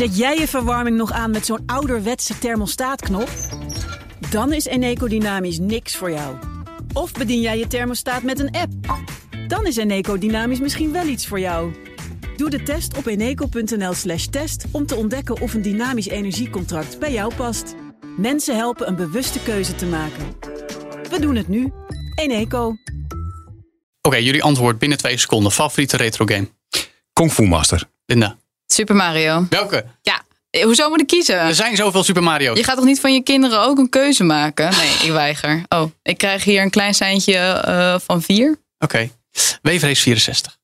Zet jij je verwarming nog aan met zo'n ouderwetse thermostaatknop? Dan is Eneco Dynamisch niks voor jou. Of bedien jij je thermostaat met een app? Dan is Eneco Dynamisch misschien wel iets voor jou. Doe de test op eneco.nl slash test om te ontdekken of een dynamisch energiecontract bij jou past. Mensen helpen een bewuste keuze te maken. We doen het nu. Eneco. Oké, jullie antwoord binnen twee seconden. Favoriete retro game? Kung Fu Master. Linda. Super Mario. Welke? Ja, eh, hoezo moet ik kiezen? Er zijn zoveel Super Mario's. Je gaat toch niet van je kinderen ook een keuze maken? Nee, ik weiger. Oh, ik krijg hier een klein seintje eh, van vier. Oké. Weefrace 64.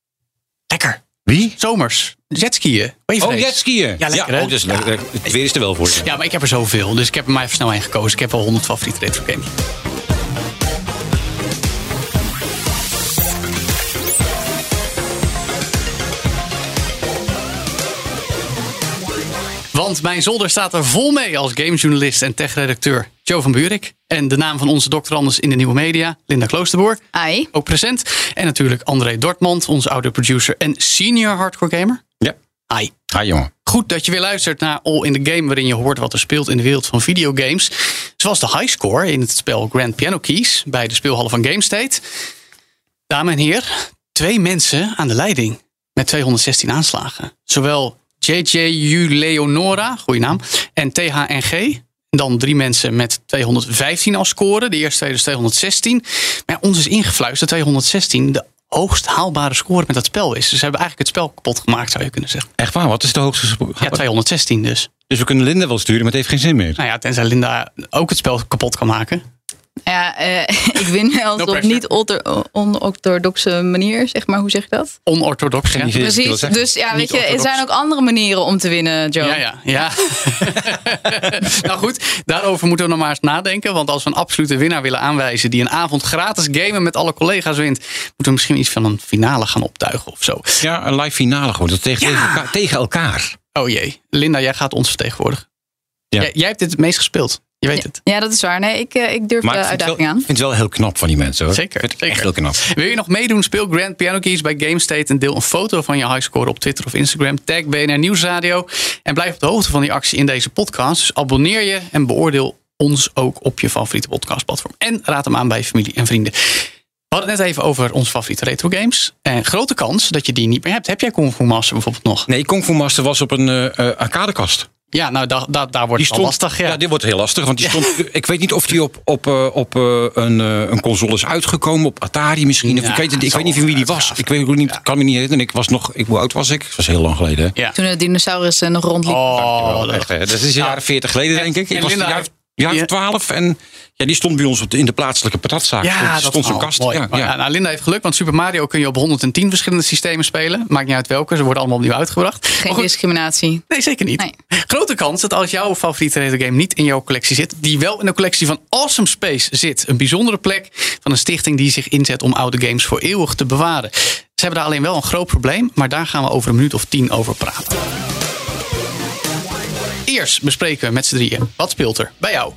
Lekker. Wie? Zomers. Jetskiën. Weefrace. Oh, jetskiën. Ja, lekker hè? oh, dus lekker. Het weer is er wel voor je. Ja, maar ik heb er zoveel. Dus ik heb er maar even snel een gekozen. Ik heb wel 100 favoriete retro games. Want mijn zolder staat er vol mee als gamejournalist en techredacteur Joe van Buurik. En de naam van onze doctorandus in de nieuwe media, Linda Kloosterboer. Ai. Ook present. En natuurlijk André Dortmund, onze oude producer en senior hardcore gamer. Ja. Hi. Hi jongen. Goed dat je weer luistert naar All in the Game, waarin je hoort wat er speelt in de wereld van videogames. Zoals de highscore in het spel Grand Piano Keys bij de speelhallen van GameState. Dames en heren, twee mensen aan de leiding met 216 aanslagen. Zowel JJU Leonora, goede naam, en THNG. Dan drie mensen met 215 als score. De eerste dus 216. Maar ons is ingefluisterd 216 de hoogst haalbare score met dat spel is. Dus ze hebben eigenlijk het spel kapot gemaakt, zou je kunnen zeggen. Echt waar? Wat is de hoogste score? Ja, 216 dus. Dus we kunnen Linda wel sturen, maar het heeft geen zin meer. Nou ja, tenzij Linda ook het spel kapot kan maken. Ja, eh, ik win wel No op pressure. niet ortho- onorthodoxe manier, zeg maar. Hoe zeg je dat? Onorthodox. Ja. Precies. Dus ja, weet je, er zijn ook andere manieren om te winnen, Joe. ja, ja. ja. nou goed, daarover moeten we nog maar eens nadenken. Want als we een absolute winnaar willen aanwijzen... die een avond gratis gamen met alle collega's wint... moeten we misschien iets van een finale gaan optuigen of zo. Ja, een live finale gewoon. Dat tegen, tegen, elkaar, tegen elkaar. Oh jee, Linda, jij gaat ons vertegenwoordigen. Ja. Jij, jij hebt dit het meest gespeeld. Je weet het. Ja, dat is waar. Nee, ik, eh, ik durf Maar de uitdaging wel, aan. ik vind het wel heel knap van die mensen hoor. Zeker, Ik vind het echt heel knap. Wil je nog meedoen? Speel Grand Piano Keys bij GameState en deel een foto van je highscore op Twitter of Instagram. Tag BNR Nieuwsradio en blijf op de hoogte van die actie in deze podcast. Dus abonneer je en beoordeel ons ook op je favoriete podcastplatform. En raad hem aan bij familie en vrienden. We hadden het net even over onze favoriete retro games. En grote kans dat je die niet meer hebt. Heb jij Kung Fu Master bijvoorbeeld nog? Nee, Kung Fu Master was op een eh, eh, arcadekast. Ja, nou da, da- daar wordt het al lastig. Ja. dit wordt heel lastig. Want die stond, ik weet niet of die op, op, eh, op eh, een, eh, een console is uitgekomen. Op Atari misschien. Of Ja, ik weet, ik weet niet van wie die was. Ik weet ook niet, kan me niet herinneren. Ik was nog, ik, hoe oud was ik? Dat was heel lang geleden. hè? Ja. Toen de dinosaurussen nog rondliepen. Oh, hè. dat is jaren 40 geleden, denk ik. Ik was jaar, Ja. 12 en ja, die stond bij ons op de- in de plaatselijke patatzaak. Ja, dat stond zo'n kast. Mooi. Ja, Maar ja. ja, nou, Linda heeft geluk, want Super Mario kun je op 110 verschillende systemen spelen. Maakt niet uit welke, ze worden allemaal opnieuw uitgebracht. Geen goed, discriminatie. Nee, zeker niet. Nee. Grote kans dat als jouw favoriete retro game niet in jouw collectie zit, die wel in de collectie van Awesome Space zit. Een bijzondere plek van een stichting die zich inzet om oude games voor eeuwig te bewaren. Ze hebben daar alleen wel een groot probleem, maar daar gaan we over een minuut of tien over praten. Eerst bespreken we met z'n drieën. Wat speelt er bij jou?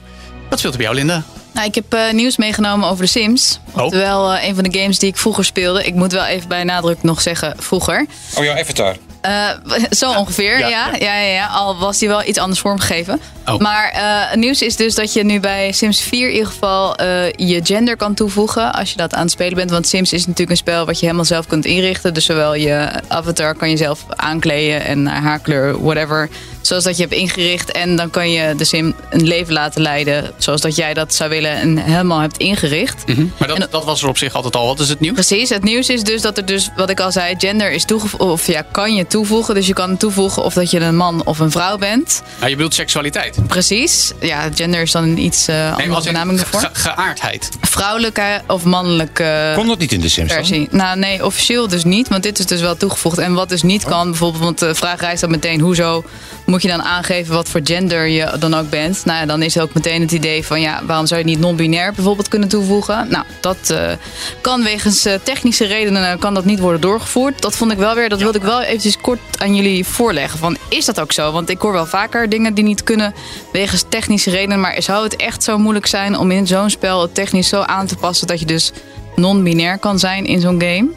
Wat speelt er bij jou, Linda? Nou, ik heb eh, nieuws meegenomen over de Sims. Oh. Oftewel eh, een van de games die ik vroeger speelde. Ik moet wel even bij nadruk nog zeggen vroeger. Oh ja, Avatar. Eh, zo ongeveer, ja, ja. Ja, ja, ja. Al was die wel iets anders vormgegeven. Oh. Maar eh, het nieuws is dus dat je nu bij Sims 4 in ieder geval eh, je gender kan toevoegen als je dat aan het spelen bent. Want Sims is natuurlijk een spel wat je helemaal zelf kunt inrichten. Dus zowel je avatar kan je zelf aankleden en naar haarkleur, whatever. Zoals dat je hebt ingericht. En dan kan je de sim een leven laten leiden zoals dat jij dat zou willen en helemaal hebt ingericht. Maar dat, En- dat was er op zich altijd al. Wat is het nieuws? Precies, het nieuws is dus dat er dus, wat ik al zei, gender is toegevoegd, of ja, kan je toevoegen. Dus je kan toevoegen of dat je een man of een vrouw bent. Nou, je bedoelt seksualiteit. Precies. Ja, gender is dan een iets eh Nee, andere benaming ervoor. ge- geaardheid. Vrouwelijke of mannelijke Kon dat niet in de Sims dan? versie. Nou nee, officieel dus niet, want dit is dus wel toegevoegd. En wat dus niet kan, bijvoorbeeld, want de vraag rijst dan meteen, hoezo moet je dan aangeven wat voor gender je dan ook bent? Nou ja, dan is ook meteen het idee van, ja, waarom zou je niet non-binair bijvoorbeeld kunnen toevoegen? Nou, dat eh, kan wegens eh, technische redenen kan dat niet worden doorgevoerd. Dat vond ik wel weer, dat wilde ik wel eventjes kort aan jullie voorleggen. Van, is dat ook zo? Want ik hoor wel vaker dingen die niet kunnen wegens technische redenen. Maar zou het echt zo moeilijk zijn om in zo'n spel het technisch zo aan te passen dat je dus non-binair kan zijn in zo'n game?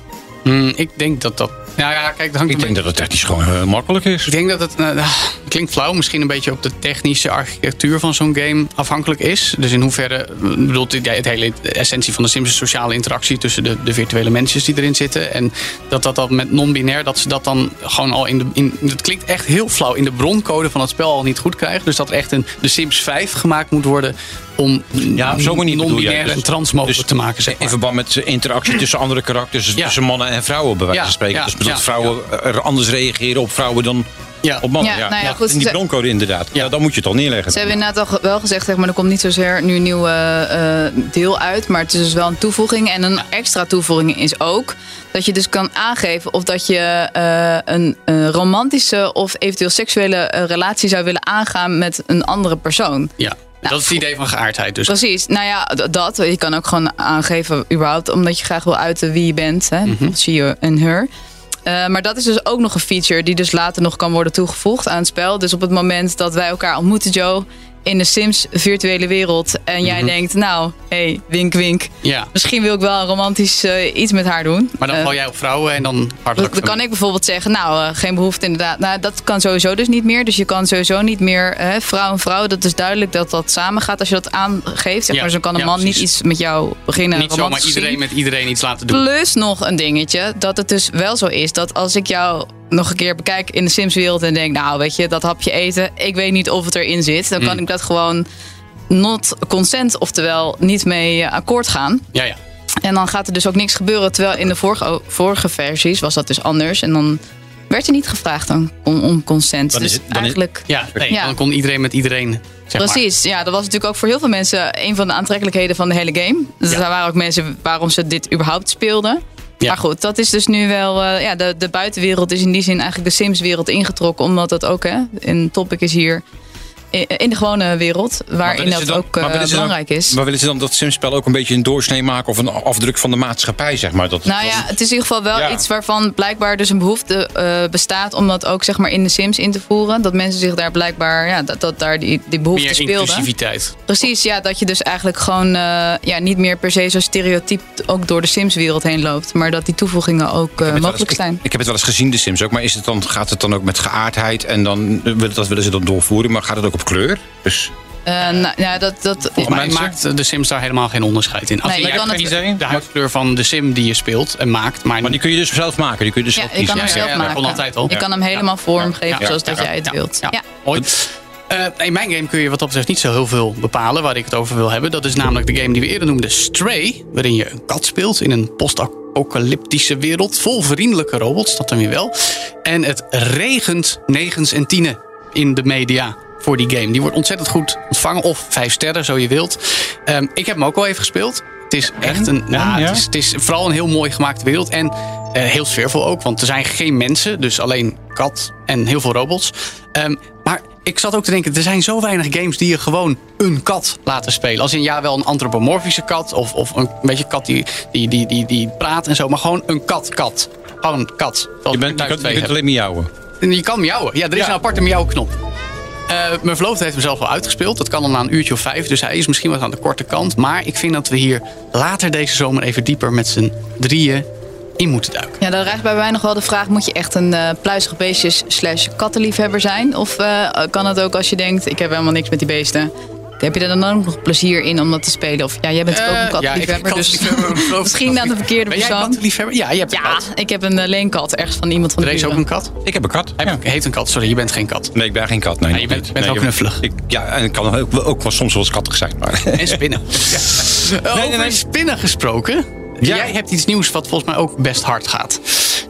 Hmm, ik denk dat dat Ja, kijk, dat hangt Ik denk dat het technisch gewoon heel makkelijk is. Ik denk dat het eh, klinkt flauw, misschien een beetje op de technische architectuur van zo'n game afhankelijk is. Dus in hoeverre, eh, bedoelt ja, het hele de essentie van de Sims is sociale interactie tussen de, de virtuele mensjes die erin zitten. En dat dat dan met non-binair, dat ze dat dan gewoon al in de. In, het klinkt echt heel flauw in de broncode van het spel al niet goed krijgen. Dus dat er echt een de Sims 5 gemaakt moet worden om Ja, op zo'n manier bedoel jij. non-binair Dus- en trans mogelijk te maken. Zeg In verband met de interactie tussen andere karakters, dus Ja. tussen mannen en vrouwen, bij wijze van spreken. ja, dus dat ja, vrouwen er anders reageren op vrouwen dan Ja. op mannen. Ja, nou ja, goed, in die broncode inderdaad. Ja. Dan moet je het al neerleggen. Ze hebben inderdaad al wel gezegd, zeg maar, er komt niet zozeer nu een nieuwe eh, deel uit. Maar het is dus wel een toevoeging. En een extra toevoeging is ook dat je dus kan aangeven of dat je eh, een, romantische of eventueel seksuele eh, relatie zou willen aangaan met een andere persoon. Ja, dat is het idee van geaardheid. Dus Precies. Nou ja, dat. Je kan ook gewoon aangeven, überhaupt, omdat je graag wil uiten wie je bent. Hè? Mhm. She you en her. Eh, maar dat is dus ook nog een feature die dus later nog kan worden toegevoegd aan het spel. Dus op het moment dat wij elkaar ontmoeten, Joe, in de Sims virtuele wereld. En jij denkt, nou, hey, wink wink. ja. Misschien wil ik wel een romantisch eh, iets met haar doen. Maar dan Eh, val jij op vrouwen en dan hartelijk. dan kan ik bijvoorbeeld zeggen, nou, eh, geen behoefte inderdaad. Nou, dat kan sowieso dus niet meer. Dus je kan sowieso niet meer vrouw en vrouw. Dat is duidelijk dat dat samen gaat als je dat aangeeft. Zeg Ja, maar, zo kan een ja, man niet iets met jou beginnen. niet zomaar iedereen zien. met iedereen iets laten doen. Plus nog een dingetje, dat het dus wel zo is dat als ik jou nog een keer bekijk in de Sims-wereld en denk, nou weet je, dat hapje eten, ik weet niet of het erin zit, dan kan Mm. ik dat gewoon not consent, oftewel niet mee eh, akkoord gaan. Ja, ja. En dan gaat er dus ook niks gebeuren. Terwijl in de vorige, vorige versies was dat dus anders. En dan werd er niet gevraagd om, om, om consent. Dan dus het- dan is- eigenlijk. Ja, nee, Ja. dan kon iedereen met iedereen. Zeg maar. Precies, ja, dat was natuurlijk ook voor heel veel mensen een van de aantrekkelijkheden van de hele game. Dus Ja. er waren ook mensen waarom ze dit überhaupt speelden. Ja. Maar goed, dat is dus nu wel. eh, ja, de, de buitenwereld is in die zin eigenlijk de Sims-wereld ingetrokken. Omdat dat ook hè, een topic is hier in de gewone wereld. Waarin dat dan- ook eh, dan- belangrijk is. Maar willen ze dan dat simspel ook een beetje een doorsnee maken of een afdruk van de maatschappij, zeg maar? Dat, Nou ja, het is in ieder geval wel Ja. iets waarvan blijkbaar dus een behoefte eh, bestaat om dat ook zeg maar in de Sims in te voeren. Dat mensen zich daar blijkbaar, ja, dat, dat daar die, die behoefte Meer speelde. inclusiviteit. Precies, ja, dat je dus eigenlijk gewoon eh, ja, niet meer per se zo stereotyp ook door de Sims-wereld heen loopt. Maar dat die toevoegingen ook mogelijk eens- zijn. Ik, ik heb het wel eens gezien, de Sims ook. Maar is het dan, gaat het dan ook met geaardheid? En dan, willen- dat willen ze dan doorvoeren. Maar gaat het ook op kleur? Dus Eh, nou, ja, dat, dat, Volgens mij maakt de Sims daar helemaal geen onderscheid in. Als Nee, je kan het- idee. de huidskleur van de Sim die je speelt en maakt. Maar, maar die kun je dus zelf maken. Die kun je dus ja, zelf je kan kiezen. hem Ja, zelf ja, dat maken. kon altijd al. Je kan hem helemaal vormgeven Ja, zoals ja, dat ja, jij het ja, wilt. Ja, Ja. mooi. Eh, in mijn game kun je wat dat betreft niet zo heel veel bepalen waar ik het over wil hebben. Dat is namelijk de game die we eerder noemden, Stray. Waarin je een kat speelt in een post-apocalyptische wereld. Vol vriendelijke robots, dat dan weer wel. En het regent negens en tienen in de media voor die game. Die wordt ontzettend goed ontvangen. Of vijf sterren, zo je wilt. Ehm, ik heb hem ook al even gespeeld. Het is echt een. Nou, ja? het, is, het is vooral een heel mooi gemaakte wereld. En eh, heel sfeervol ook. Want er zijn geen mensen. Dus alleen kat en heel veel robots. Ehm, maar ik zat ook te denken. Er zijn zo weinig games die je gewoon een kat laten spelen. Als in ja, wel een antropomorfische kat. Of, of een beetje kat die, die, die, die, die praat en zo. Maar gewoon een kat-kat. Gewoon een kat. Je, bent, je, kunt, je kunt alleen miauwen. En je kan miauwen. Ja, er is Ja. een aparte miauwknop. Eh mijn verloofde heeft hem zelf al uitgespeeld. Dat kan al na een uurtje of vijf. Dus hij is misschien wat aan de korte kant. Maar ik vind dat we hier later deze zomer even dieper met z'n drieën in moeten duiken. Ja, dan rijst bij mij nog wel de vraag: moet je echt een eh pluizig beestjes slash kattenliefhebber zijn? Of eh, kan het ook als je denkt: ik heb helemaal niks met die beesten? Heb je er dan ook nog plezier in om dat te spelen? Of ja, jij bent ook een Eh, kattenliefhebber, ja, ik- dus misschien aan de verkeerde Ben jij persoon. kattenliefhebber? Ja, je hebt een Ja, kat. ik heb een uh, leenkat ergens van iemand van de Er is ook een kat. Ik heb een kat. Hij Ja. heeft een kat. Sorry, je bent geen kat. Nee, ik ben geen kat. Nee, je nog bent- niet. bent nee, ook knuffelig. Ik, ja, en ik kan ook, ook wel soms wel eens kattig zijn. Maar. En spinnen. Ja. nee, Over nee. spinnen gesproken. Ja. Jij hebt iets nieuws wat volgens mij ook best hard gaat.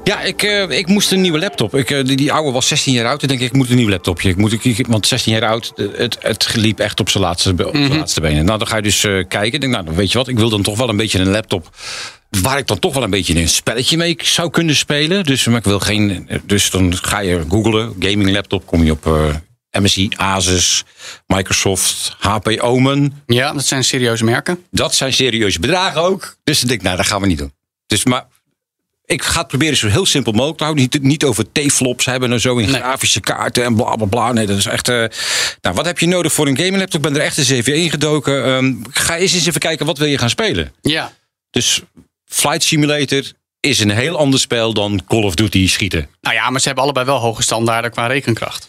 Ja, ik, eh, ik moest een nieuwe laptop. Ik, eh, die, die oude was 16 jaar oud. Ik denk ik, ik moet een nieuw laptopje. Ik moet, ik, want 16 jaar oud, eh, het, het liep echt op zijn laatste, op zijn laatste benen. Nou, dan ga je dus kijken. Ik denk, nou, weet je wat, ik wil dan toch wel een beetje een laptop. Waar ik dan toch wel een beetje een spelletje mee zou kunnen spelen. Dus, maar ik wil geen. Dus dan ga je googlen, gaming laptop, kom je op MSI, Asus, Microsoft, HP Omen. Ja, dat zijn serieuze merken. Dat zijn serieuze bedragen ook. Dus ik denk, nou, dat gaan we niet doen. Dus maar ik ga het proberen zo heel simpel mogelijk te houden. Niet, niet over T-flops hebben en zo in Nee. grafische kaarten en bla bla bla. Nee, dat is echt. eh, nou, wat heb je nodig voor een gaming laptop? Ik ben er echt eens even ingedoken. Ehm, ga eens eens even kijken wat wil je gaan spelen. Ja. Dus Flight Simulator, is een heel ander spel dan Call of Duty schieten. Nou ja, maar ze hebben allebei wel hoge standaarden qua rekenkracht.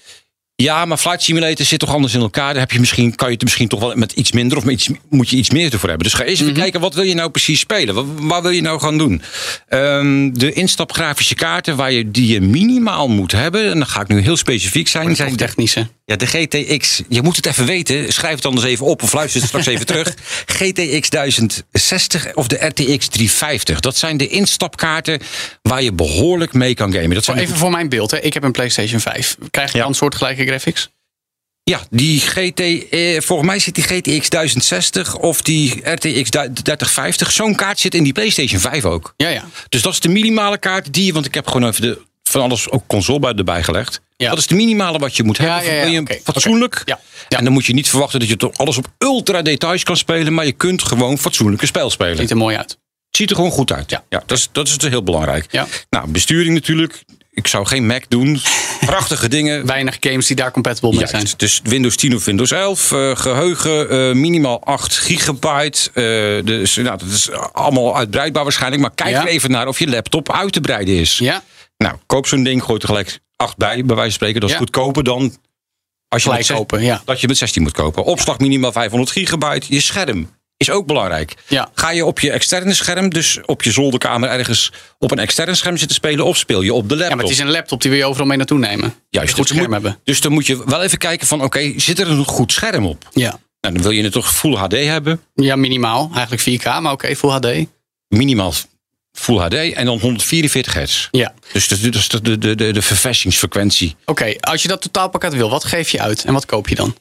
Ja, maar Flight Simulator zit toch anders in elkaar. Daar heb je misschien, kan je het misschien toch wel met iets minder of met iets, moet je iets meer ervoor hebben. Dus ga eens even kijken, wat wil je nou precies spelen? Wat, waar wil je nou gaan doen? Ehm, de instapgrafische kaarten waar je, die je minimaal moet hebben, en dan ga ik nu heel specifiek zijn, zijn technische. Ja, de GTX. Je moet het even weten. Schrijf het anders even op of luister het straks even terug. GTX 1060 of de RTX 350. Dat zijn de instapkaarten waar je behoorlijk mee kan gamen. Dat zijn Even voor mijn beeld, hè. ik heb een PlayStation 5. Krijg je Ja. dan soortgelijke graphics? Ja, die GT, eh, volgens mij zit die GTX 1060 of die RTX 3050. Zo'n kaart zit in die PlayStation 5 ook. Ja, ja. Dus dat is de minimale kaart die je, want ik heb gewoon even de, van alles ook console bij erbij gelegd. Ja. Dat is de minimale wat je moet Ja, hebben. ja, ja, fatsoenlijk. Ja, ja. En dan moet je niet verwachten dat je toch alles op ultra details kan spelen, maar je kunt gewoon fatsoenlijke spel spelen. Ziet er mooi uit. Het ziet er gewoon goed uit. Ja. dat, is, dat is heel belangrijk. Ja. Nou, besturing natuurlijk. Ik zou geen Mac doen. Prachtige dingen. Weinig games die daar compatible mee zijn. Dus Windows 10 of Windows 11. eh, geheugen eh, minimaal 8 gigabyte. eh, dus, nou, dat is allemaal uitbreidbaar waarschijnlijk. Maar kijk Ja. er even naar of je laptop uit te breiden is. Ja, Nou, koop zo'n ding, gooi er gelijk 8 bij, bij wijze van spreken. Dat is Ja. goedkoper dan als je met kopen. Ja. dat je met 16 moet kopen. Opslag minimaal 500 gigabyte. Je scherm is ook belangrijk. Ja. Ga je op je externe scherm, dus op je zolderkamer ergens op een extern scherm zitten spelen, of speel je op de laptop? ja, maar het is een laptop die wil je overal mee naartoe nemen. Juist, een goed dus, scherm moet- hebben. dus dan moet je wel even kijken van, oké, zit er een goed scherm op? Ja. Nou, dan wil je het toch Full HD hebben, ja, minimaal. Eigenlijk 4K, maar oké, Full HD. minimaal Full HD en dan 144 hertz. Ja. Dus dat is de, de, de, de verversingsfrequentie. Oké, als je dat totaalpakket wil, wat geef je uit en wat koop je dan?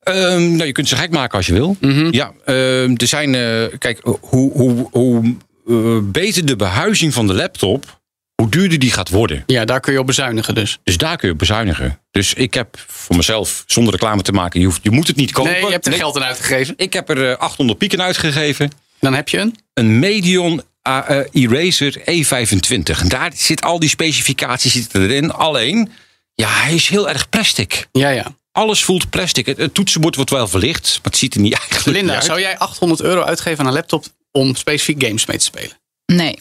Ehm, nou, je kunt ze gek maken als je wil. Mhm. Ja, ehm, er zijn, eh, kijk, hoe, hoe, hoe eh, beter de behuizing van de laptop, hoe duurder die gaat worden. Ja, daar kun je op bezuinigen dus. Dus daar kun je op bezuinigen. Dus ik heb voor mezelf, zonder reclame te maken, je, hoeft, je moet het niet kopen. Nee, je hebt er Nee, geld aan uitgegeven. Ik heb er eh, 800 pieken uitgegeven. Dan heb je een. Een Medion eh, Eraser E25. En daar zit al die specificaties zitten erin. Alleen, ja, hij is heel erg plastic. Ja, ja. Alles voelt plastic. Het, het toetsenbord wordt wel verlicht, maar het ziet er niet eigenlijk Linda, uit. zou jij 800 euro uitgeven aan een laptop om specifiek games mee te spelen? Nee.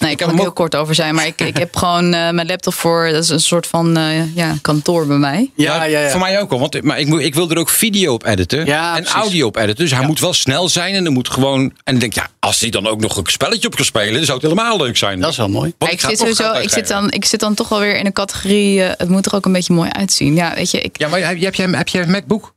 Nee, ik kan er heel kort over zijn. Maar ik, ik heb gewoon eh, mijn laptop voor. Dat is een soort van eh, ja, kantoor bij mij. Ja, Voor mij ook al. Want maar ik, moet- ik wil er ook video op editen. Ja, en precies. audio op editen. Dus hij Ja. moet wel snel zijn. En er moet gewoon. En ik denk, ja, als hij dan ook nog een spelletje op kan spelen, dan zou het helemaal leuk zijn. Dat is wel mooi. Ik, zit sowieso, ik, zit dan, ik zit dan toch wel weer in een categorie. eh, het moet er ook een beetje mooi uitzien. Ja, weet je, ik. Ja, maar heb heb jij, heb jij een MacBook?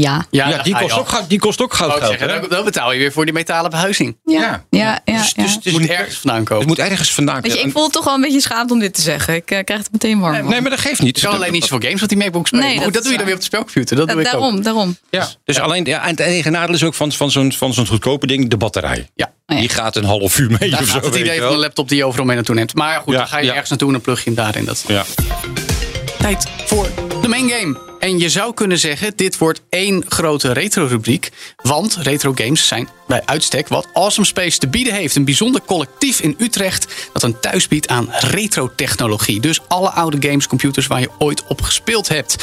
Ja. Ja, die, kost ook, goud- die kost ook goud geld. zeggen, dan, betaal je weer voor die metalen behuizing. Ja. Ja. Ja, ja, Dus- ja. dus- Het dus moet ergens vandaan komen. Het moet ergens vandaan Weet je, ik komen. voel het toch wel een beetje schaamd om dit te zeggen. Ik eh, krijg het meteen warm. Nee, maar dat geeft niet. Je kan alleen niet zoveel games wat die MacBook spelen. Nee, Maar goed, dat dat, doe je is dan weer op de spelcomputer. Dat Da- doe ik ook. daarom, daarom. Ja. Dus alleen, ja, en het enige nadeel is ook van, van zo'n van zo'n goedkope ding, de batterij. Ja. Oh ja. Die gaat een half uur mee zo. gaat het idee van een laptop die je overal mee naartoe neemt. Maar goed, Ja, dan ga je ja. ergens naartoe en dan plug je hem daarin. Dat. Ja. Voor de main game. En je zou kunnen zeggen, dit wordt één grote retro-rubriek. Want retro games zijn bij uitstek wat Awesome Space te bieden heeft. Een bijzonder collectief in Utrecht dat een thuis biedt aan retro-technologie. Dus alle oude games, computers waar je ooit op gespeeld hebt.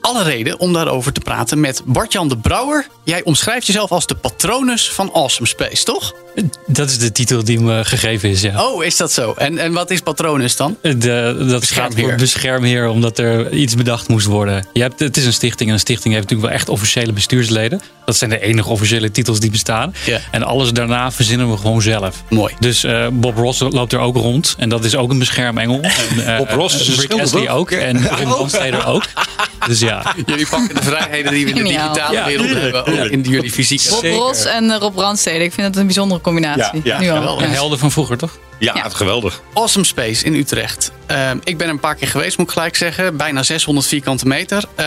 Alle reden om daarover te praten met Bartjan de Brouwer. Jij omschrijft jezelf als de patronus van Awesome Space, toch? Dat is de titel die me gegeven is, ja. Oh, is dat zo? En, en wat is patronus dan? De, dat staat Beschermheer. voor beschermheer, omdat er iets bedacht moest worden. Je hebt, het is een stichting en een stichting heeft natuurlijk wel echt officiële bestuursleden. Dat zijn de enige officiële titels die bestaan. Ja. En alles daarna verzinnen we gewoon zelf. Mooi. Dus eh, Bob Ross loopt er ook rond. En dat is ook een beschermengel. En, eh, Bob Ross is een Rick Astley ook. En ook. Dus ja. Jullie pakken de vrijheden die we in de digitale Ja, wereld hebben. Ook in jullie fysieke. Bob. Ross en eh, Rob Randstede. Ik vind dat een bijzondere combinatie. Ja, ja, Nu al. geweldig. En helden van vroeger, toch? Ja, Ja. het geweldig. Awesome Space in Utrecht. Ehm, ik ben er een paar keer geweest, moet ik gelijk zeggen. Bijna 600 vierkante meter. Eh,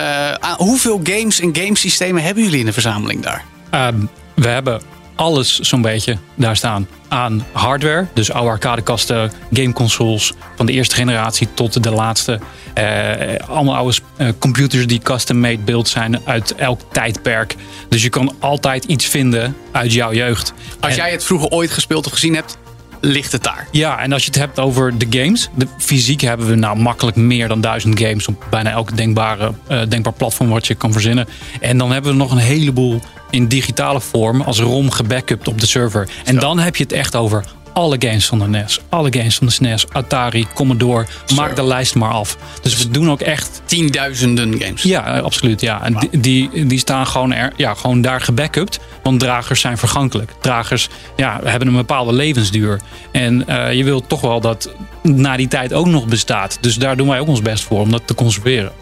hoeveel games en gamesystemen hebben jullie in de verzameling daar? Ehm, we hebben alles zo'n beetje daar staan aan hardware. Dus oude arcadekasten, gameconsoles van de eerste generatie tot de laatste. Eh, allemaal oude eh, computers die custom-made build zijn uit elk tijdperk. Dus je kan altijd iets vinden uit jouw jeugd. Als En- jij het vroeger ooit gespeeld of gezien hebt, ligt het daar. Ja, en als je het hebt over de games. De fysiek hebben we nou makkelijk meer dan duizend games op bijna elk denkbare, eh, denkbaar platform wat je kan verzinnen. En dan hebben we nog een heleboel in digitale vorm als ROM gebackupt op de server. En dan heb je het echt over alle games van de NES, alle games van de SNES, Atari, Commodore. Maak de lijst maar af. Dus we doen ook echt Tienduizenden games. ja, eh, absoluut. Ja. En die, die, die staan gewoon, er, ja, gewoon daar gebackupt. Want dragers zijn vergankelijk. Dragers ja, hebben een bepaalde levensduur. En eh, je wilt toch wel dat na die tijd ook nog bestaat. Dus daar doen wij ook ons best voor om dat te conserveren.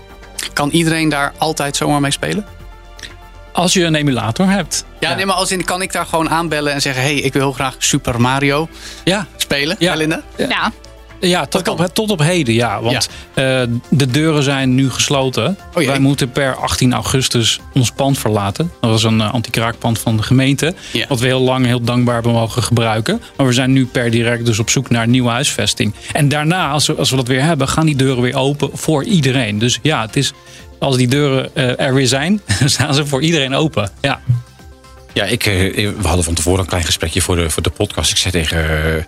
Kan iedereen daar altijd zomaar mee spelen? Als je een emulator hebt. Ja, nee, maar als in, kan ik daar gewoon aanbellen en zeggen... hey, ik wil heel graag Super Mario ja, spelen, Ja. ja. Linda? Ja, Ja, tot op, tot op heden, ja. Want eh, de deuren zijn nu gesloten. jee. Wij moeten per 18 augustus ons pand verlaten. Dat was een uh, anti-kraakpand van de gemeente. Ja. Wat we heel lang heel dankbaar hebben mogen gebruiken. Maar we zijn nu per direct dus op zoek naar nieuwe huisvesting. En daarna, als we, als we dat weer hebben, gaan die deuren weer open voor iedereen. Dus ja, het is, als die deuren eh, er weer zijn, staan ze voor iedereen open. Ja. Ja, ik, eh, we hadden van tevoren een klein gesprekje voor de, voor de podcast. Ik zei tegen, eh,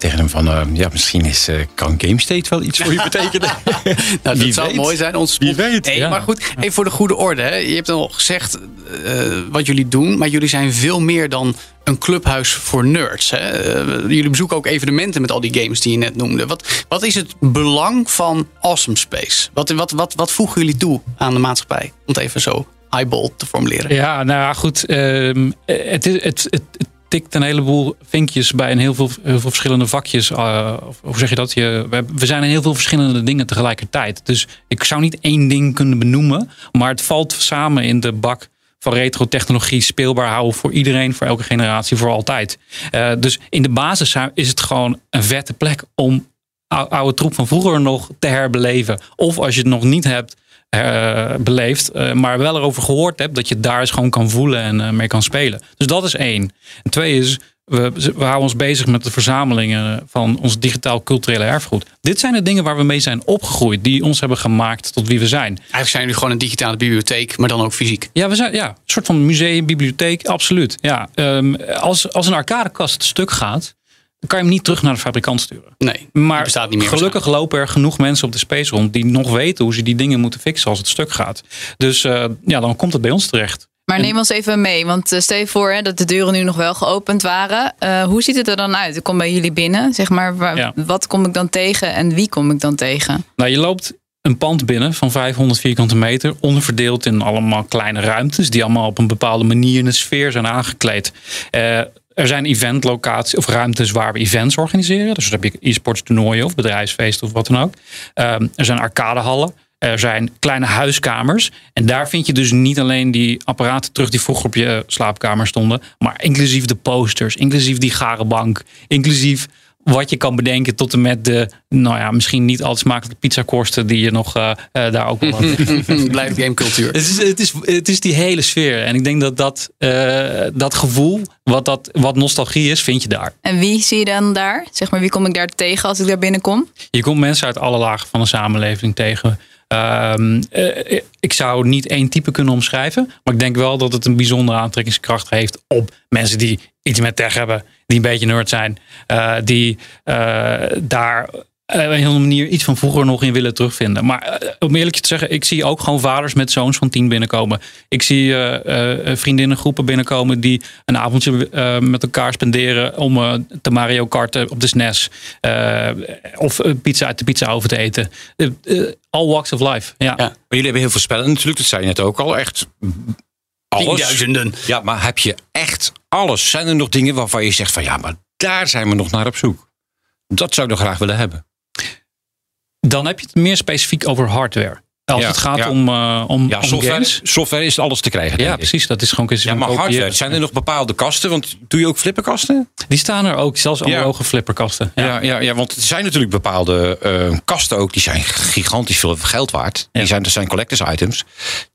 tegen hem van, eh, ja, misschien is, eh, kan GameState wel iets voor je betekenen. Nou, dat Wie zou weet. mooi zijn. Ons Wie weet, Nee, ja. Maar goed, even voor de goede orde. Hè. Je hebt al gezegd eh, wat jullie doen. Maar jullie zijn veel meer dan een clubhuis voor nerds. Hè. Jullie bezoeken ook evenementen met al die games die je net noemde. Wat, wat is het belang van Awesome Space? Wat, wat, wat, wat voegen jullie toe aan de maatschappij? Om het even zo highball te formuleren. Ja, nou ja, goed. ehm, het, is, het, het, het tikt een heleboel vinkjes bij een heel veel, heel veel verschillende vakjes. eh, of hoe zeg je dat? Je, we, zijn in heel veel verschillende dingen tegelijkertijd. Dus ik zou niet één ding kunnen benoemen. Maar het valt samen in de bak van retro-technologie speelbaar houden voor iedereen, voor elke generatie, voor altijd. Eh, dus in de basis is het gewoon een vette plek om ou- oude troep van vroeger nog te herbeleven. Of als je het nog niet hebt eh, beleefd, eh, maar wel erover gehoord hebt, dat je daar eens gewoon kan voelen en eh, mee kan spelen. Dus dat is één. En twee is, we, we houden ons bezig met de verzamelingen van ons digitaal culturele erfgoed. Dit zijn de dingen waar we mee zijn opgegroeid, die ons hebben gemaakt tot wie we zijn. Eigenlijk zijn jullie gewoon een digitale bibliotheek, maar dan ook fysiek. Ja, we zijn ja, een soort van museum, bibliotheek, absoluut. Ja, ehm, als, als een arcadekast stuk gaat, dan kan je hem niet terug naar de fabrikant sturen. Nee, Maar die bestaat niet meer. gelukkig lopen er genoeg mensen op de space rond die nog weten hoe ze die dingen moeten fixen als het stuk gaat. Dus eh, ja, dan komt het bij ons terecht. maar neem ons even mee. Want uh, stel je voor hè, dat de deuren nu nog wel geopend waren. Uh, hoe ziet het er dan uit? Ik kom bij jullie binnen. Zeg maar, waar, Ja. wat kom ik dan tegen en wie kom ik dan tegen? Nou, je loopt een pand binnen van 500 vierkante meter, onderverdeeld in allemaal kleine ruimtes, die allemaal op een bepaalde manier in de sfeer zijn aangekleed. Eh, er zijn eventlocaties of ruimtes waar we events organiseren. Dus dan heb je e-sports toernooien of bedrijfsfeesten of wat dan ook. Ehm, er zijn arcadehallen. Er zijn kleine huiskamers. En daar vind je dus niet alleen die apparaten terug die vroeger op je slaapkamer stonden. Maar inclusief de posters, inclusief die gare bank, inclusief wat je kan bedenken tot en met de, nou ja, misschien niet al te smakelijke pizzakorsten die je nog uh, uh, daar ook wel Blijft gamecultuur. Het is, het, is, het is die hele sfeer. En ik denk dat dat, uh, dat gevoel, wat, dat, wat nostalgie is, vind je daar. En wie zie je dan daar? Zeg maar, wie kom ik daar tegen als ik daar binnenkom? Je komt mensen uit alle lagen van de samenleving tegen. Um, uh, ik zou niet één type kunnen omschrijven. Maar ik denk wel dat het een bijzondere aantrekkingskracht heeft op mensen die iets met tech hebben. Die een beetje nerd zijn. Uh, die uh, daar op een hele manier iets van vroeger nog in willen terugvinden. Maar om eerlijk te zeggen, ik zie ook gewoon vaders met zoons van tien binnenkomen. Ik zie vriendinnengroepen binnenkomen die een avondje met elkaar spenderen om te Mario karten op de SNES. Uh, of pizza uit de pizza over te eten. All walks of life. Ja. Maar jullie hebben heel veel spellen natuurlijk, dat zei je net ook al. Echt. Tienduizenden. Ja, maar heb je echt alles? Zijn er nog dingen waarvan je zegt van ja, maar daar zijn we nog naar op zoek? Dat zou ik nog graag willen hebben. Dan heb je het meer specifiek over hardware. Als Ja, het gaat ja. om, uh, om, Ja, om software, games. software is alles te krijgen. Ja, precies. Dat is gewoon kwestie Ja, maar hardware, zijn er nog bepaalde kasten? Want doe je ook flipperkasten? Die staan er ook, zelfs analoge flipperkasten. Ja. Ja, ja, want er zijn natuurlijk bepaalde eh, kasten ook, die zijn gigantisch veel geld waard. Die zijn, er zijn collectors items.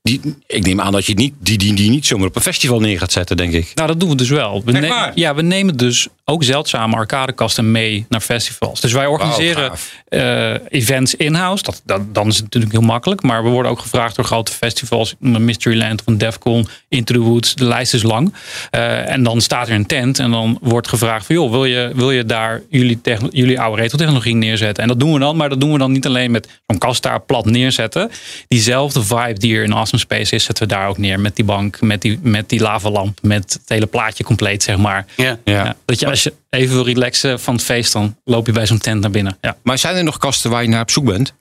Die, ik neem aan dat je niet, die, die, die niet zomaar op een festival neer gaat zetten, denk ik. Nou, dat doen we dus wel. We, ja, we nemen dus ook zeldzame arcadekasten mee naar festivals. Dus wij organiseren eh, events in-house. Dat, dat, dan is het natuurlijk heel makkelijk. Maar we worden ook gevraagd door grote festivals. Mysteryland of Defcon, Into the Woods. De lijst is lang. Uh, en dan staat er een tent. En dan wordt gevraagd van joh, wil je, wil je daar jullie, jullie oude retro-technologie neerzetten? En dat doen we dan. Maar dat doen we dan niet alleen met zo'n kast daar plat neerzetten. Diezelfde vibe die er in Awesome Space is, zetten we daar ook neer. Met die bank, met die, met die lavalamp, met het hele plaatje compleet, zeg maar. Ja. ja. dat je als je even wil relaxen van het feest, dan loop je bij zo'n tent naar binnen. Ja. Maar zijn er nog kasten waar je naar op zoek bent?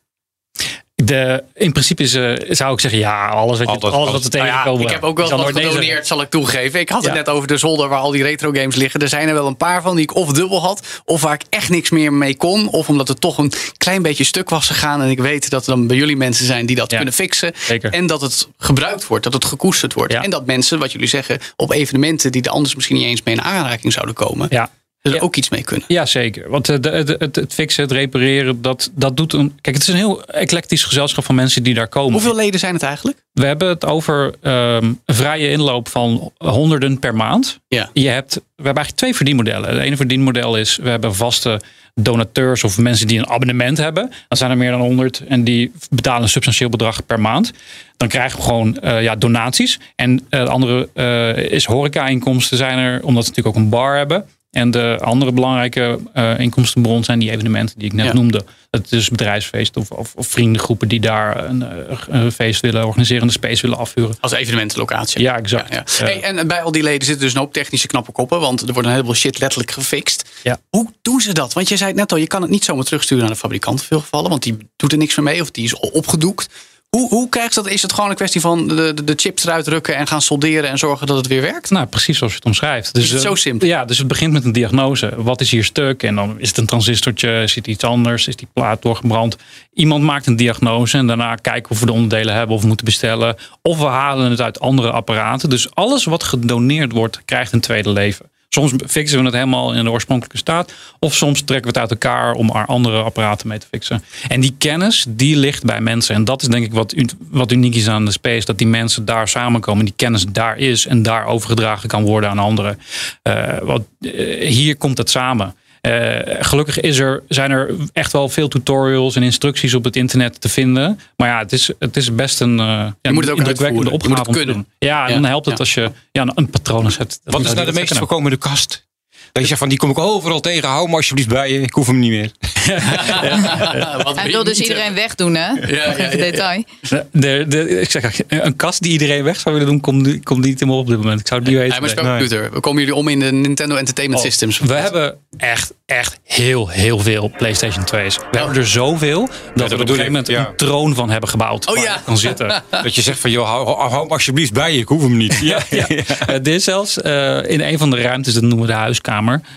De, in principe is, uh, zou ik zeggen, ja, alles wat, je, Altijd, alles wat we Nou ja, ik heb ook wel wat gedoneerd, zal ik toegeven. Ik had het Ja. net over de zolder waar al die retro games liggen. Er zijn er wel een paar van die ik of dubbel had, of waar ik echt niks meer mee kon. Of omdat het toch een klein beetje stuk was gegaan. En ik weet dat er dan bij jullie mensen zijn die dat Ja. kunnen fixen. Zeker. En dat het gebruikt wordt, dat het gekoesterd wordt. Ja. En dat mensen, wat jullie zeggen, op evenementen die er anders misschien niet eens mee in aanraking zouden komen, Ja. Ja. ook iets mee kunnen. Ja, zeker. Want eh, de- het, het fixen, het repareren, dat, dat doet een. Kijk, het is een heel eclectisch gezelschap van mensen die daar komen. Hoeveel leden zijn het eigenlijk? We hebben het over ehm, een vrije inloop van honderden per maand. Ja. Je hebt, we hebben eigenlijk twee verdienmodellen. Het ene verdienmodel is, we hebben vaste donateurs of mensen die een abonnement hebben. Dan zijn er meer dan 100 en die betalen een substantieel bedrag per maand. Dan krijgen we gewoon eh, ja, donaties. En eh, het andere eh, is horeca-inkomsten zijn er, omdat we natuurlijk ook een bar hebben. En de andere belangrijke eh, inkomstenbron zijn die evenementen die ik net Ja. noemde. Het is bedrijfsfeest of, of, of vriendengroepen die daar een, eh, een feest willen organiseren, en de space willen afhuren. Als evenementenlocatie. Ja, exact. Ja, ja. Ja. Hey, en bij al die leden zitten dus een hoop technische knappe koppen. Want er wordt een heleboel shit letterlijk gefixt. Ja. Hoe doen ze dat? Want je zei het net al, je kan het niet zomaar terugsturen naar de fabrikant in veel gevallen. Want die doet er niks meer mee of die is opgedoekt. Hoe, hoe krijgen ze dat? Is het gewoon een kwestie van de, de, de chips eruit rukken en gaan solderen en zorgen dat het weer werkt? Nou, precies zoals je het omschrijft. Dus, Is het eh, zo simpel? Ja, dus het begint met een diagnose. Wat is hier stuk? En dan is het een transistortje, is het iets anders, is die plaat doorgebrand. Iemand maakt een diagnose en daarna kijken of we de onderdelen hebben of we moeten bestellen. Of we halen het uit andere apparaten. Dus alles wat gedoneerd wordt, krijgt een tweede leven. Soms fixen we het helemaal in de oorspronkelijke staat. Of soms trekken we het uit elkaar om er andere apparaten mee te fixen. En die kennis, die ligt bij mensen. En dat is denk ik wat, wat uniek is aan de space. Dat die mensen daar samenkomen. Die kennis daar is en daar overgedragen kan worden aan anderen. Eh, wat, eh, hier komt het samen. Eh, gelukkig is er, zijn er echt wel veel tutorials en instructies op het internet te vinden. Maar ja, het is, het is best een uh, ja, moet het ook indrukwekkende uitvoeren. Je moet opgave het kunnen. Ja, en Ja. dan helpt het Ja. als je ja, een patronus hebt. Wat is nou de meest voorkomende kast? Dat je zegt van die kom ik overal tegen, hou me alsjeblieft bij je, ik hoef hem niet meer. Hij wil dus iedereen wegdoen, hè? ja, ja, Even ja. detail. De, de, ik zeg, een kast die iedereen weg zou willen doen, komt, nu- komt niet helemaal op dit moment. Ik zou het niet Hij weten. maar Nee. spelcomputer. We komen jullie om in de Nintendo Entertainment Oh, Systems. We hebben echt, echt heel, heel veel PlayStation 2's. We hebben er zoveel dat we er op een gegeven moment ja. een troon van hebben gebouwd. Oh, ja. kan zitten. Dat je zegt van joh, hou, hou, hou me alsjeblieft bij je, ik hoef hem niet. Ja, ja. Eh, dit zelfs eh, in een van de ruimtes, dat noemen we de huiskamer.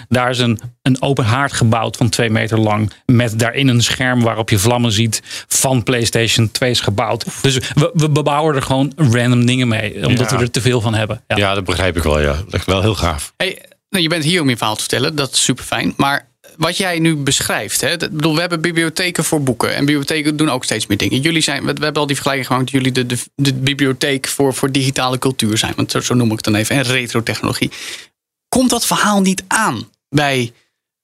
Daar is een, een open haard gebouwd van twee meter lang. Met daarin een scherm waarop je vlammen ziet van PlayStation 2's gebouwd. Dus we, we bebouwen er gewoon random dingen mee. Omdat Ja. we er te veel van hebben. Ja. Ja, dat begrijp ik wel, ja. Dat is wel heel gaaf. Hey, nou, je bent hier om je verhaal te vertellen. Dat is super fijn. Maar wat jij nu beschrijft. Hè, dat, bedoel, we hebben bibliotheken voor boeken. En bibliotheken doen ook steeds meer dingen. Jullie zijn, we, we hebben al die vergelijking gemaakt. dat Jullie de, de, de bibliotheek voor, voor digitale cultuur zijn. Want zo, zo noem ik het dan even. En retro-technologie. Komt dat verhaal niet aan bij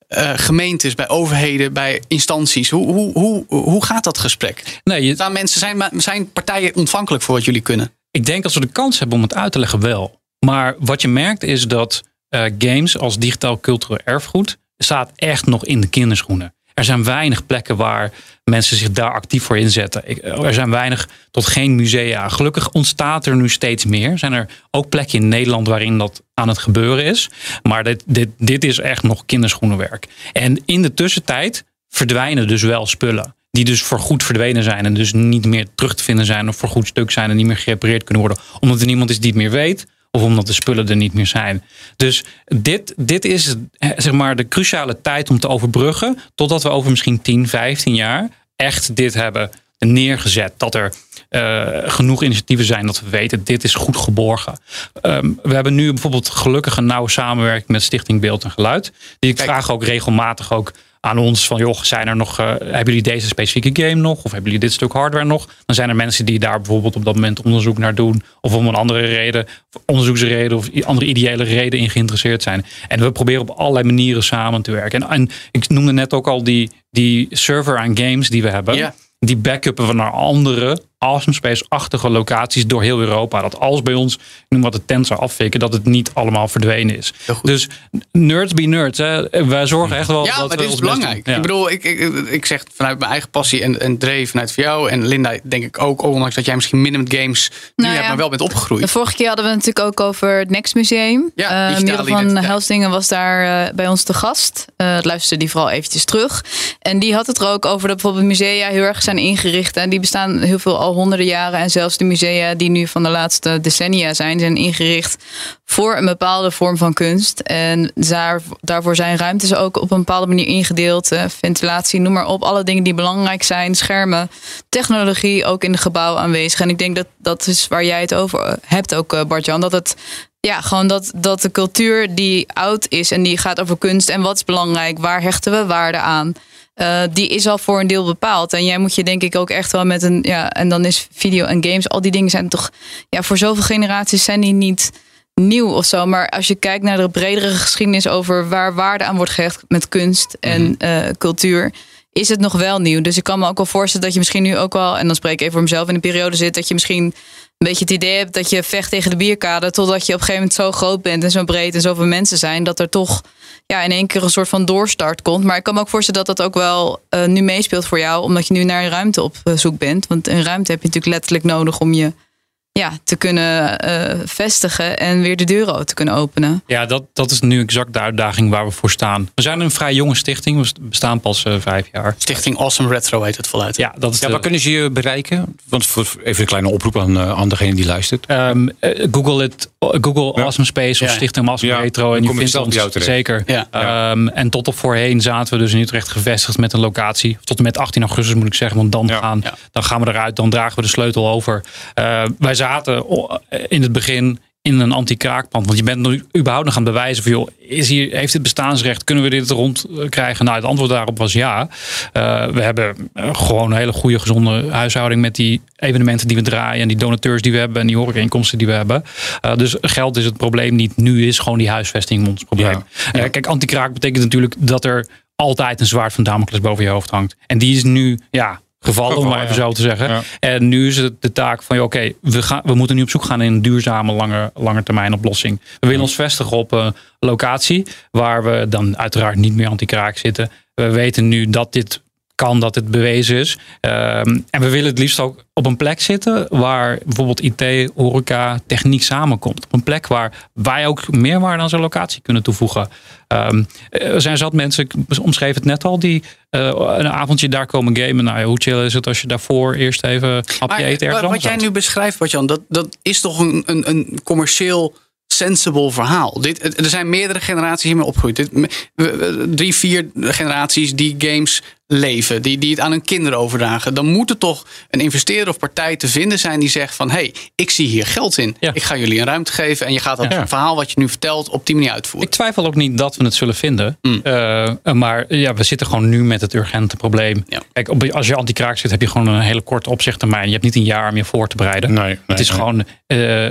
eh, gemeentes, bij overheden, bij instanties? Hoe, hoe, hoe, hoe gaat dat gesprek? Nee, je, Staan mensen, zijn, zijn partijen ontvankelijk voor wat jullie kunnen? Ik denk als we de kans hebben om het uit te leggen wel. Maar wat je merkt is dat eh, games als digitaal cultureel erfgoed staat echt nog in de kinderschoenen. Er zijn weinig plekken waar mensen zich daar actief voor inzetten. Ik- Er zijn weinig tot geen musea. Gelukkig ontstaat er nu steeds meer. Er zijn er ook plekken in Nederland waarin dat aan het gebeuren is. Maar dit, dit, dit is echt nog kinderschoenenwerk. En in de tussentijd verdwijnen dus wel spullen. Die dus voor goed verdwenen zijn en dus niet meer terug te vinden zijn of voor goed stuk zijn en niet meer gerepareerd kunnen worden. Omdat er niemand is die het meer weet of omdat de spullen er niet meer zijn. Dus dit, dit is eh, zeg maar de cruciale tijd om te overbruggen totdat we over misschien 10, 15 jaar echt dit hebben neergezet. Dat er eh, genoeg initiatieven zijn dat we weten, dit is goed geborgen. Ehm, we hebben nu bijvoorbeeld gelukkig een nauwe samenwerking met Stichting Beeld en Geluid. Die ik Kijk. vraag ook regelmatig ook aan ons van joh, zijn er nog, eh, hebben jullie deze specifieke game nog? Of hebben jullie dit stuk hardware nog? Dan zijn er mensen die daar bijvoorbeeld op dat moment onderzoek naar doen. Of om een andere reden, onderzoeksreden of andere ideële reden in geïnteresseerd zijn. En we proberen op allerlei manieren samen te werken. En, en ik noemde net ook al die, die server aan games die we hebben. Die backuppen we naar andere awesome space-achtige locaties door heel Europa. Dat als bij ons, noem wat de tent zou afvikken, dat het niet allemaal verdwenen is. Dus nerds be nerds. Hè. Wij zorgen echt wel Ja, dat maar we dit is ons best belangrijk. Ja. Ik bedoel, ik, ik, ik zeg vanuit mijn eigen passie en, en Dre vanuit voor jou. En Linda, denk ik ook, ondanks dat jij misschien minder met games nu Nou hebt, maar wel bent opgegroeid. De vorige keer hadden we natuurlijk ook over het Next Museum. Ja, Eh, Merel van identiteit. Helsdingen was daar eh, bij ons te gast. Eh luisterde die vooral eventjes terug. En die had het er ook over dat bijvoorbeeld musea heel erg zijn ingericht. En die bestaan heel veel al honderden jaren. En zelfs de musea die nu van de laatste decennia zijn, zijn ingericht voor een bepaalde vorm van kunst. En daar, daarvoor zijn ruimtes ook op een bepaalde manier ingedeeld. Eh, ventilatie, noem maar op. Alle dingen die belangrijk zijn. Schermen, technologie ook in het gebouw aanwezig. En ik denk dat dat is waar jij het over eh, hebt ook, eh, Bart-Jan. Dat het ja, gewoon dat, dat de cultuur die oud is en die gaat over kunst en wat is belangrijk, waar hechten we waarde aan, eh, die is al voor een deel bepaald. En jij moet je denk ik ook echt wel met een, ja, en dan is video en games, al die dingen zijn toch, ja, voor zoveel generaties zijn die niet nieuw of zo. Maar als je kijkt naar de bredere geschiedenis over waar waarde aan wordt gehecht met kunst en eh, cultuur. Is het nog wel nieuw? Dus ik kan me ook wel voorstellen dat je misschien nu ook wel, en dan spreek ik even voor mezelf, in een periode zit dat je misschien een beetje het idee hebt dat je vecht tegen de bierkade. Totdat je op een gegeven moment zo groot bent en zo breed en zoveel mensen zijn. Dat er toch ja, in één keer een soort van doorstart komt. Maar ik kan me ook voorstellen dat dat ook wel eh, nu meespeelt voor jou. Omdat je nu naar een ruimte op eh, zoek bent. Want een ruimte heb je natuurlijk letterlijk nodig om je ja, te kunnen eh, vestigen. En weer de deuren te kunnen openen. Ja, dat, dat is nu exact de uitdaging waar we voor staan. We zijn een vrij jonge stichting. We bestaan pas eh, vijf jaar. Stichting Awesome Retro heet het voluit. Ja, dat is Ja, de- waar kunnen ze je bereiken? Want voor, even een kleine oproep aan, eh, aan degene die luistert. Ehm, eh, Google het, Google Ja. Awesome Space of Ja. Stichting Awesome Ja, Retro en je vindt zelf ons jou zeker. Ehm, en tot op voorheen zaten we dus in Utrecht gevestigd met een locatie. Tot en met 18 augustus moet ik zeggen, want dan, Ja. gaan, Ja. dan gaan we eruit, dan dragen we de sleutel over. Eh, wij zaten in het begin in een anti-kraakpand. Want je bent nu überhaupt nog aan het bewijzen van, joh, is hier, heeft dit bestaansrecht? Kunnen we dit rond eh, krijgen? Nou, het antwoord daarop was ja. Eh, we hebben eh, gewoon een hele goede, gezonde huishouding met die evenementen die we draaien en die donateurs die we hebben en die horecainkomsten die we hebben. Dus geld is het probleem niet. Nu is gewoon die huisvesting ons probleem. Ja. Kijk, anti-kraak betekent natuurlijk dat er altijd een zwaard van Damocles boven je hoofd hangt. En die is nu, ja, gevallen, om maar even zo te zeggen. Ja. En nu is het de taak van, oké, we we, we moeten nu op zoek gaan in een duurzame lange, lange termijn oplossing. We willen ons vestigen op een locatie waar we dan uiteraard niet meer anti-kraak zitten. We weten nu dat dit kan, dat het bewezen is. Ehm, en we willen het liefst ook op een plek zitten waar bijvoorbeeld IT, horeca, techniek samenkomt. Op een plek waar wij ook meerwaarde aan zo'n locatie kunnen toevoegen. Ehm, er zijn zat mensen, ik omschreef het net al, die eh, een avondje daar komen gamen. Nou ja, hoe chill is het als je daarvoor eerst even een hapje eet ergens wat, wat jij nu beschrijft, Bartjan, dat, dat is toch een, een, een commercieel sensible verhaal. Dit, er zijn meerdere generaties hiermee opgegroeid. Dit, drie, vier generaties die games leven, die, die het aan hun kinderen overdragen. Dan moet er toch een investeerder of partij te vinden zijn die zegt van... hé, hey, ik zie hier geld in. Ja. Ik ga jullie een ruimte geven en je gaat dat Ja. verhaal wat je nu vertelt op die manier uitvoeren. Ik twijfel ook niet dat we het zullen vinden. Mm. Eh, maar ja, we zitten gewoon nu met het urgente probleem. Ja. Kijk, op- als je anti-kraak zit, heb je gewoon een hele korte opzichttermijn. Je hebt niet een jaar om je voor te bereiden. Nee, nee, het is nee. gewoon, eh,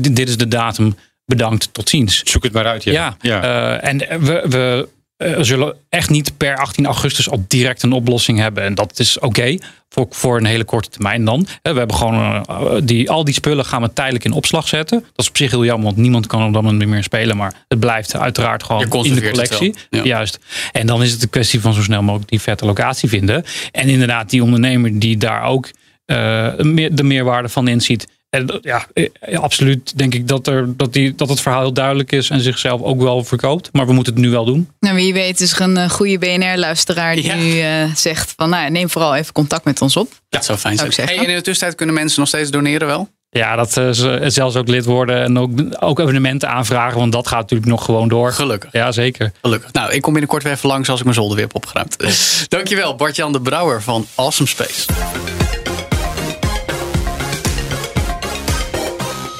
dit is de datum. Bedankt, tot ziens. Zoek het maar uit. Ja. Ja, eh, en we, we eh, zullen echt niet per 18 augustus al direct een oplossing hebben. En dat is oké voor, voor een hele korte termijn dan. Eh, We hebben gewoon eh, die, al die spullen gaan we tijdelijk in opslag zetten. Dat is op zich heel jammer, want niemand kan er dan niet meer spelen. Maar het blijft uiteraard gewoon in de collectie. ja. Juist. En dan is het een kwestie van zo snel mogelijk die vette locatie vinden. En inderdaad, die ondernemer die daar ook de meerwaarde van inziet. En dat- ja, eh, absoluut denk ik dat, er, dat, die, dat het verhaal heel duidelijk is en zichzelf ook wel verkoopt. Maar we moeten het nu wel doen. Nou, wie weet is er een eh, goede BNR-luisteraar die Ja. nu eh, zegt van... Nou, ja, neem vooral even contact met ons op. Dat zou fijn zou zijn. Hey, en in de tussentijd kunnen mensen nog steeds doneren wel? Ja, dat eh, ze zelfs ook lid worden en ook, ook evenementen aanvragen. Want dat gaat natuurlijk nog gewoon door. Gelukkig. Ja, zeker. Gelukkig. Nou, ik kom binnenkort weer even langs als ik mijn zolder weer heb opgeruimd. Dankjewel, Bart-Jan de Brouwer van Awesome Space.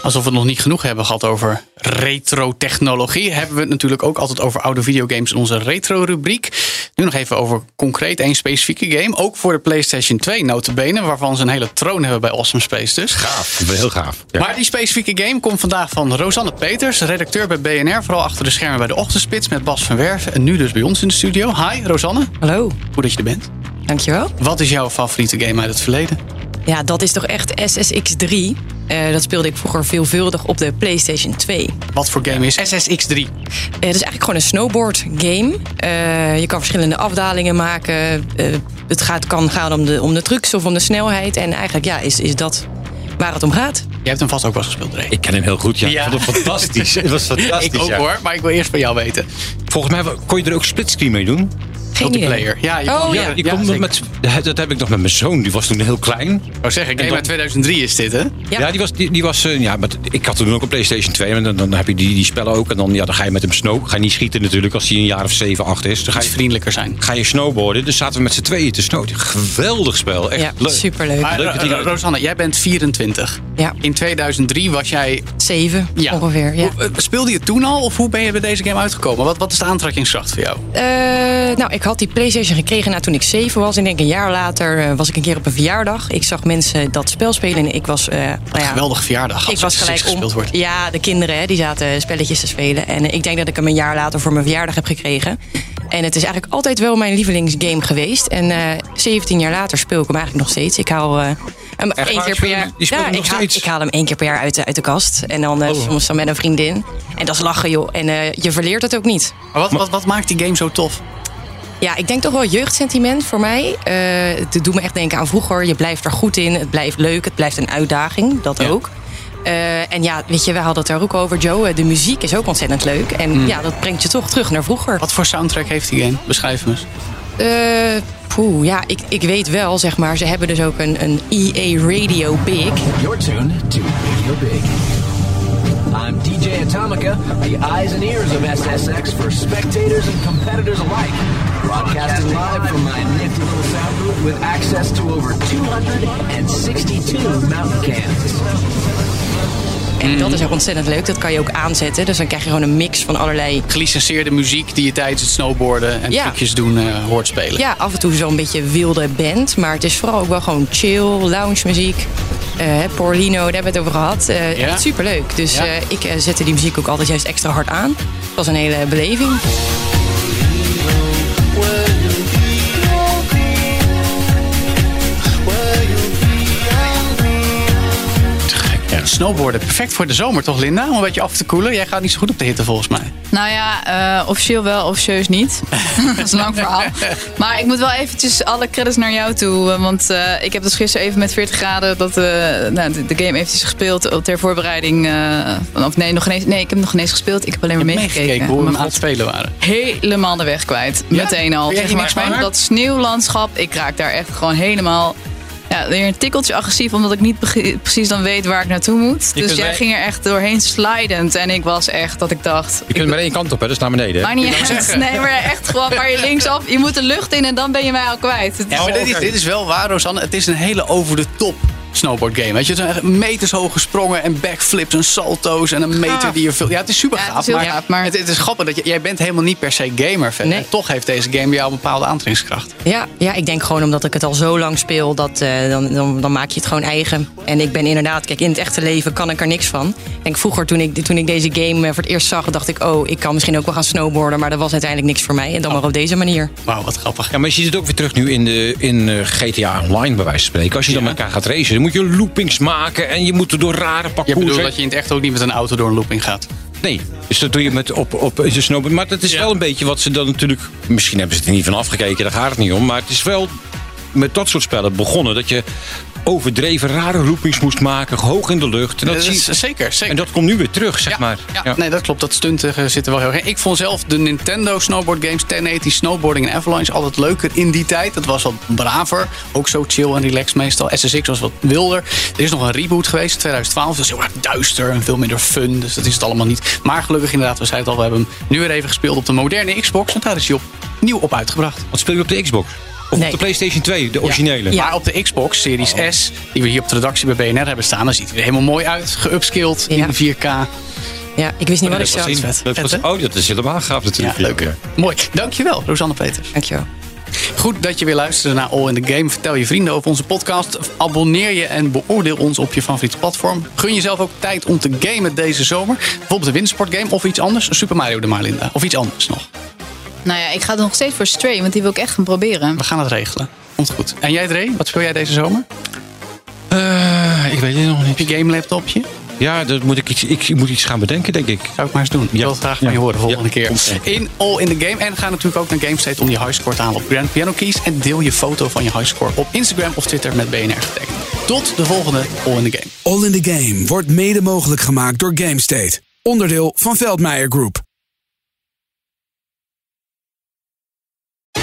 Alsof we het nog niet genoeg hebben gehad over retro-technologie, hebben we het natuurlijk ook altijd over oude videogames in onze retro-rubriek. Nu nog even over concreet één specifieke game. Ook voor de PlayStation 2 notabene, waarvan ze een hele troon hebben bij Awesome Space dus. Gaaf. Heel gaaf. Ja. Maar die specifieke game komt vandaag van Rosanne Peters, redacteur bij BNR. Vooral achter de schermen bij de Ochtendspits met Bas van Werven. En nu dus bij ons in de studio. Hi Rosanne, Hallo, goed dat je er bent. dankjewel. Wat is jouw favoriete game uit het verleden? Ja, dat is toch echt SSX3. Eh, dat speelde ik vroeger veelvuldig op de PlayStation 2. Wat voor game is SSX3? Eh, het is eigenlijk gewoon een snowboard game. Eh, je kan verschillende afdalingen maken. Eh, het gaat, kan gaan om de, om de trucs of om de snelheid. En eigenlijk ja, is, is dat waar het om gaat. Jij hebt hem vast ook wel eens gespeeld, Ray. Ik ken hem heel goed, ja. Ja. Ik vond het fantastisch. Het was fantastisch, Ik ook ja. hoor, maar ik wil eerst van jou weten. Volgens mij kon je er ook splitscreen mee doen. Multiplayer. Ja, je Oh, ja. Je zeker. met, dat heb ik nog met mijn zoon. Die was toen heel klein. Ik wou zeggen, game En dan- uit 2003 is dit, hè? Ja. Ja, die was, die, die was eh, ja, maar ik had toen ook een PlayStation 2. En dan, dan heb je die, die spellen ook. En dan, ja, dan ga je met hem snow. Ga je niet schieten natuurlijk als hij een jaar of 7, 8 is. Dan ga je, vriendelijker zijn. ga je snowboarden. Dus zaten we met z'n tweeën te snowen. Geweldig spel. Echt Ja, leuk. superleuk. Maar Leuk Rosanne, jij bent 24. Ja, In 2003 was jij... zeven Ja. ongeveer. Ja. Hoe- eh, Speelde je toen al of hoe ben je bij deze game uitgekomen? Wat, wat is de aantrekkingskracht voor jou? Eh, nou, ik had die PlayStation gekregen na toen ik zeven was. En ik denk een jaar later eh, was ik een keer op een verjaardag. Ik zag mensen dat spel spelen en ik was. eh, nou ja, Geweldige verjaardag. Ik was gelijk gespeeld om. wordt. Ja, de kinderen hè, die zaten spelletjes te spelen. En eh, ik denk dat ik hem een jaar later voor mijn verjaardag heb gekregen. En het is eigenlijk altijd wel mijn lievelingsgame geweest. En eh 17 jaar later speel ik hem eigenlijk nog steeds. Ik haal eh, hem Echt één waar? keer per jaar. Ja, hem ik nog haal, steeds? ik haal hem één keer per jaar uit de, uit de kast. En dan eh, Oh. soms dan met een vriendin. En dat is lachen, joh. En eh, je verleert het ook niet. Maar wat, wat, wat maakt die game zo tof? Ja, ik denk toch wel jeugdsentiment voor mij. Eh, het doet me echt denken aan vroeger. Je blijft er goed in. Het blijft leuk. Het blijft een uitdaging. Dat Ja. ook. Eh, en ja, weet je, we hadden het er ook over, Joe. Eh, De muziek is ook ontzettend leuk. En ja, dat brengt je toch terug naar vroeger. Wat voor soundtrack heeft die game? Beschrijf hem eens. Eh, poeh, ja, ik, ik weet wel, zeg maar. Ze hebben dus ook een, een EA Radio Big. You're tuned to Radio Big. I'm DJ Atomica, the eyes and ears of SSX for spectators and competitors alike. Broadcasting live from my nifty little sound booth with access to over 262 mountain cans. En dat is ook ontzettend leuk. Dat kan je ook aanzetten. Dus dan krijg je gewoon een mix van allerlei... Gelicenseerde muziek die je tijdens het snowboarden en Ja. trucjes doen eh, hoort spelen. Ja, af en toe zo'n beetje wilde band. Maar het is vooral ook wel gewoon chill, lounge muziek. Eh Porlino, daar hebben we het over gehad. Eh Ja. Echt superleuk. Dus Ja. eh, ik zette die muziek ook altijd juist extra hard aan. Het was een hele beleving. Snowboarden, perfect voor de zomer toch Linda? Om een beetje af te koelen. Jij gaat niet zo goed op de hitte volgens mij. Nou ja, eh, officieel wel, officieus niet. dat is een lang verhaal. Maar ik moet wel eventjes alle credits naar jou toe. eh, Want eh, ik heb dus gisteren even met 40 graden dat, nou, de, de game eventjes gespeeld ter voorbereiding. of nee, nog geen eens, nee, ik heb nog geen eens gespeeld. Ik heb alleen maar meegekeken. meegekeken hoe we aan het spelen waren. helemaal de weg kwijt. Ja? Meteen al. Zeg maar, dat sneeuwlandschap. Ik raak daar echt gewoon helemaal. Ja, weer een tikkeltje agressief, omdat ik niet precies dan weet waar ik naartoe moet. Je dus jij ging er echt doorheen slidend. En ik was echt dat ik dacht. Je kunt maar één kant op, hè, dus naar beneden. Maar niet echt. Nee, maar echt gewoon waar je linksaf. Je moet de lucht in en dan ben je mij al kwijt. Het Ja, maar dit is, dit is wel waar, Rosanne. Het is een hele over de top snowboard game. Weet je, het zijn meters hoge sprongen en backflips en salto's en een meter die je vult. Ja, het is super Ja, het gaaf. is maar gaaf, maar- Het, het is grappig dat je, jij bent helemaal niet per se gamer fan. Nee. En toch heeft deze game jou een bepaalde aantrekkingskracht. Ja, ja, ik denk gewoon omdat ik het al zo lang speel, dat, eh, dan, dan, dan maak je het gewoon eigen. En ik ben inderdaad, kijk, in het echte leven kan ik er niks van. Ik denk vroeger, toen ik, toen ik deze game eh, voor het eerst zag, dacht ik, oh, ik kan misschien ook wel gaan snowboarden. Maar dat was uiteindelijk niks voor mij. En dan maar op deze manier. Wauw, wat grappig. Ja, maar je ziet het ook weer terug nu in, de, in eh, GTA Online, bij wijze van spreken. Als je dan met elkaar gaat racen, dan moet je loopings maken en je moet er door rare Je parcours. bedoelt hè? dat je in het echt ook niet met een auto door een looping gaat. Nee, dus dat doe je met op, op een snowboard. Maar dat is Ja. wel een beetje wat ze dan natuurlijk... Misschien hebben ze het er niet van afgekeken, daar gaat het niet om. Maar het is wel met dat soort spellen begonnen. Dat je overdreven rare loopings moest maken, hoog in de lucht. En dat, is, zeker, zeker. en dat komt nu weer terug, zeg ja, maar. Ja, Ja. nee, dat klopt. Dat stunten zit er wel heel erg in. Ik vond zelf de Nintendo snowboard games, 1080 Snowboarding en Avalanche, altijd leuker in die tijd. Dat was wat braver. Ook zo chill en relaxed meestal. SSX was wat wilder. Er is nog een reboot geweest in 2012. Dat is heel erg duister en veel minder fun. Dus dat is het allemaal niet. Maar gelukkig inderdaad, we zeiden het al, we hebben hem nu weer even gespeeld op de moderne Xbox. En daar is hij opnieuw op uitgebracht. Wat speel je op de Xbox? Of Nee. op de PlayStation 2, de originele? Ja. Maar op de Xbox Series S, die we hier op de redactie bij BNR hebben staan, dan ziet hij er helemaal mooi uit. Geupskilled Ja. in 4K. Ja, ik wist niet wat ik zou. vet. Om te- hè? Oh, dat is helemaal gaaf Ja, natuurlijk. leuk. Mooi. Dankjewel, Rosanne Peters. Dankjewel. Goed dat je weer luisterde naar All in the Game. Vertel je vrienden over onze podcast. Abonneer je en beoordeel ons op je favoriete platform. Gun jezelf ook tijd om te gamen deze zomer. Bijvoorbeeld een wintersportgame of iets anders. Super Mario de Marlinda. Of iets anders nog. Nou ja, ik ga er nog steeds voor Stray, want die wil ik echt gaan proberen. We gaan het regelen. Komt goed. En jij Dre, wat speel jij deze zomer? Eh, ik weet het nog Heb niet. je game laptopje? Ja, dat moet ik, iets, ik moet iets gaan bedenken, denk ik. Zou ik maar eens doen. Ik Ja. wil het graag van je Ja. horen volgende Ja. keer. In All in the Game. En ga natuurlijk ook naar GameState om je highscore te halen op Grand Piano Keys. En deel je foto van je highscore op Instagram of Twitter met BNR getagd. Tot de volgende All in the Game. All in the Game wordt mede mogelijk gemaakt door GameState. Onderdeel van Veldmeijer Group.